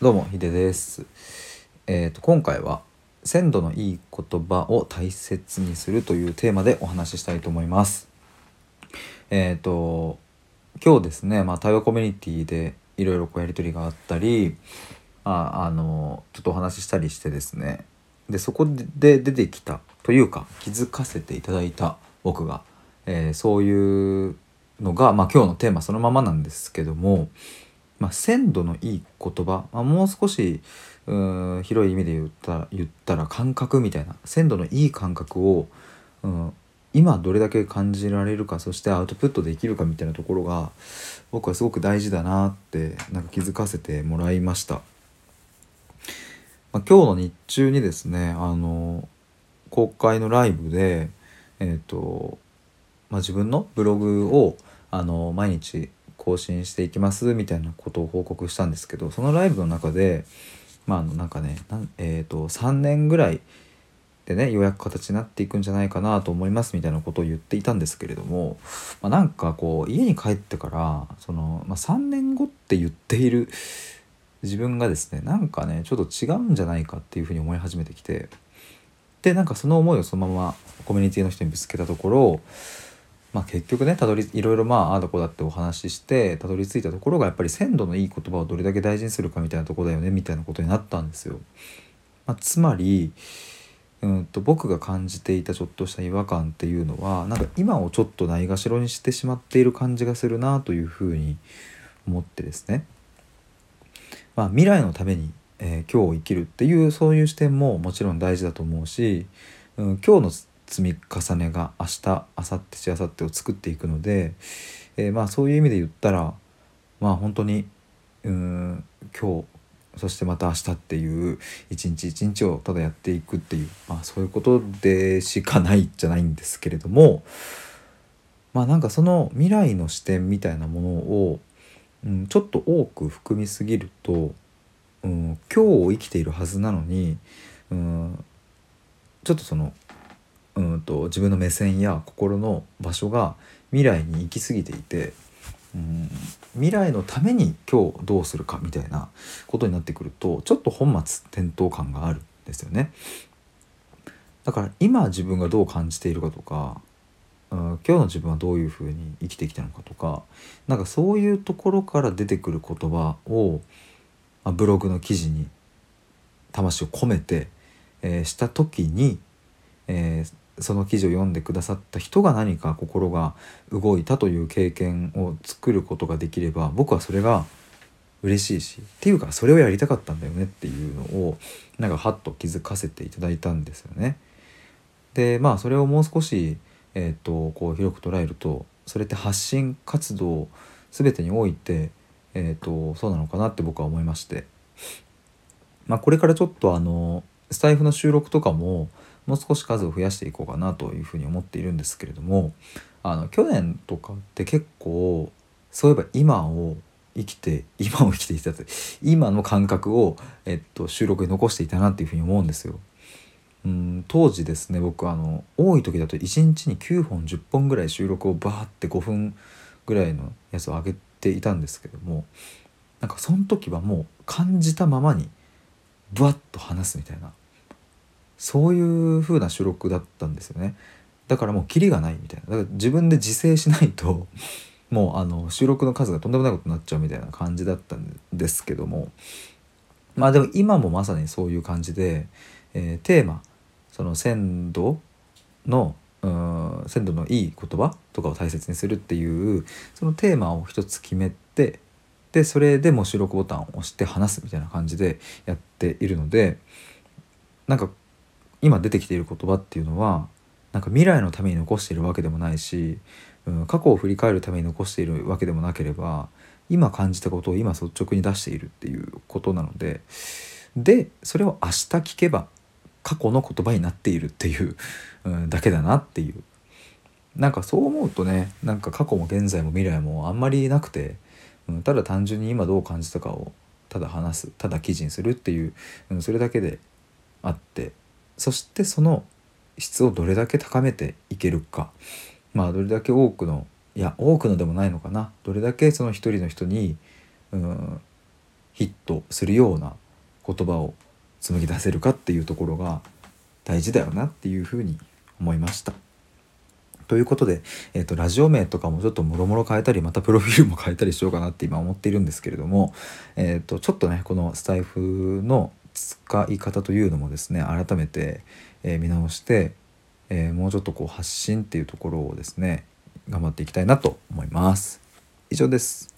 どうもヒデです。えっ、と今回は鮮度のいい言葉を大切にするというテーマでお話ししたいと思います。えっ、と今日ですね、まあ対話コミュニティでいろいろこうやり取りがあったり、ああのちょっとお話ししたりしてですね。でそこで出てきたというか気づかせていただいた僕が、えーそういうのがまあ今日のテーマそのままなんですけども。まあ、鮮度のいい言葉、まあ、もう少しう広い意味で言ったら言ったら感覚みたいな鮮度のいい感覚を、う、今どれだけ感じられるかそしてアウトプットできるかみたいなところが僕はすごく大事だなってなんか気づかせてもらいました。まあ、今日の日中にですねあの公開のライブでえっ、と、まあ、自分のブログをあの毎日更新していきますみたいなことを報告したんですけどそのライブの中でまああのなんかねなえー、と3年ぐらいでねようやく形になっていくんじゃないかなと思いますみたいなことを言っていたんですけれども、まあ、なんかこう家に帰ってからその、まあ、3年後って言っている自分がですねなんかねちょっと違うんじゃないかっていうふうに思い始めてきてでなんかその思いをそのままコミュニティの人にぶつけたところまあ、結局ねたどりいろいろまああだこだってお話ししてたどり着いたところがやっぱり鮮度のいい言葉をどれだけ大事にするかみたいなとこだよねみたいなことになったんですよ。まあ、つまりうんと僕が感じていたちょっとした違和感っていうのはなんか今をちょっとないがしろにしてしまっている感じがするなというふうに思ってですね。まあ、未来のために、えー今日を生きるっていうそういう視点ももちろん大事だと思うし、うん、今日の積み重ねが明日明後日しあさってを作っていくので、えーまあそういう意味で言ったらまあ本当にうん今日そしてまた明日っていう一日一日をただやっていくっていうまあそういうことでしかないじゃないんですけれどもまあなんかその未来の視点みたいなものを、うん、ちょっと多く含みすぎると、うん、今日を生きているはずなのに、うん、ちょっとそのうんと自分の目線や心の場所が未来に行き過ぎていて、うん、未来のために今日どうするかみたいなことになってくるとちょっと本末転倒感があるんですよね。だから今自分がどう感じているかとか、うん、今日の自分はどういうふうに生きてきたのかとかなんかそういうところから出てくる言葉を、まあブログの記事に魂を込めて、えーした時に、えーその記事を読んでくださった人が何か心が動いたという経験を作ることができれば僕はそれが嬉しいしっていうかそれをやりたかったんだよねっていうのをなんかハッと気づかせていただいたんですよね。でまあそれをもう少し、えー、とこう広く捉えるとそれって発信活動全てにおいて、えー、とそうなのかなって僕は思いまして、まあ、これからちょっとあのスタイフの収録とかももう少し数を増やしていこうかなというふうに思っているんですけれどもあの去年とかって結構そういえば今を生きて今を生きていたと今の感覚を、えっと、収録に残していたなっていうふうに思うんですよ。うん当時ですね僕あの多い時だと1日に9本10本ぐらい収録をバーって5分ぐらいのやつを上げていたんですけどもなんかその時はもう感じたままにブワッと話すみたいなそういう風な収録だったんですよね。だからもうキリがないみたいな。だから自分で自制しないと もうあの収録の数がとんでもないことになっちゃうみたいな感じだったんですけども。まあでも今もまさにそういう感じで、えーテーマその鮮度のうん鮮度のいい言葉とかを大切にするっていうそのテーマを一つ決めてでそれでも収録ボタンを押して話すみたいな感じでやっているのでなんか今出てきている言葉っていうのはなんか未来のために残しているわけでもないし、うん、過去を振り返るために残しているわけでもなければ今感じたことを今率直に出しているっていうことなのででそれを明日聞けば過去の言葉になっているっていう、うん、だけだなっていう。なんかそう思うとねなんか過去も現在も未来もあんまりなくて、うん、ただ単純に今どう感じたかをただ話すただ記事にするっていう、うん、それだけであってそしてその質をどれだけ高めていけるかまあどれだけ多くのいや多くのでもないのかなどれだけその一人の人にうんヒットするような言葉を紡ぎ出せるかっていうところが大事だよなっていうふうに思いました。ということで、えーと、ラジオ名とかもちょっともろもろ変えたりまたプロフィールも変えたりしようかなって今思っているんですけれども、えーと、ちょっとねこのスタイフの使い方というのもですね改めて、え、見直して、え、もうちょっとこう発信っていうところをですね頑張っていきたいなと思います。以上です。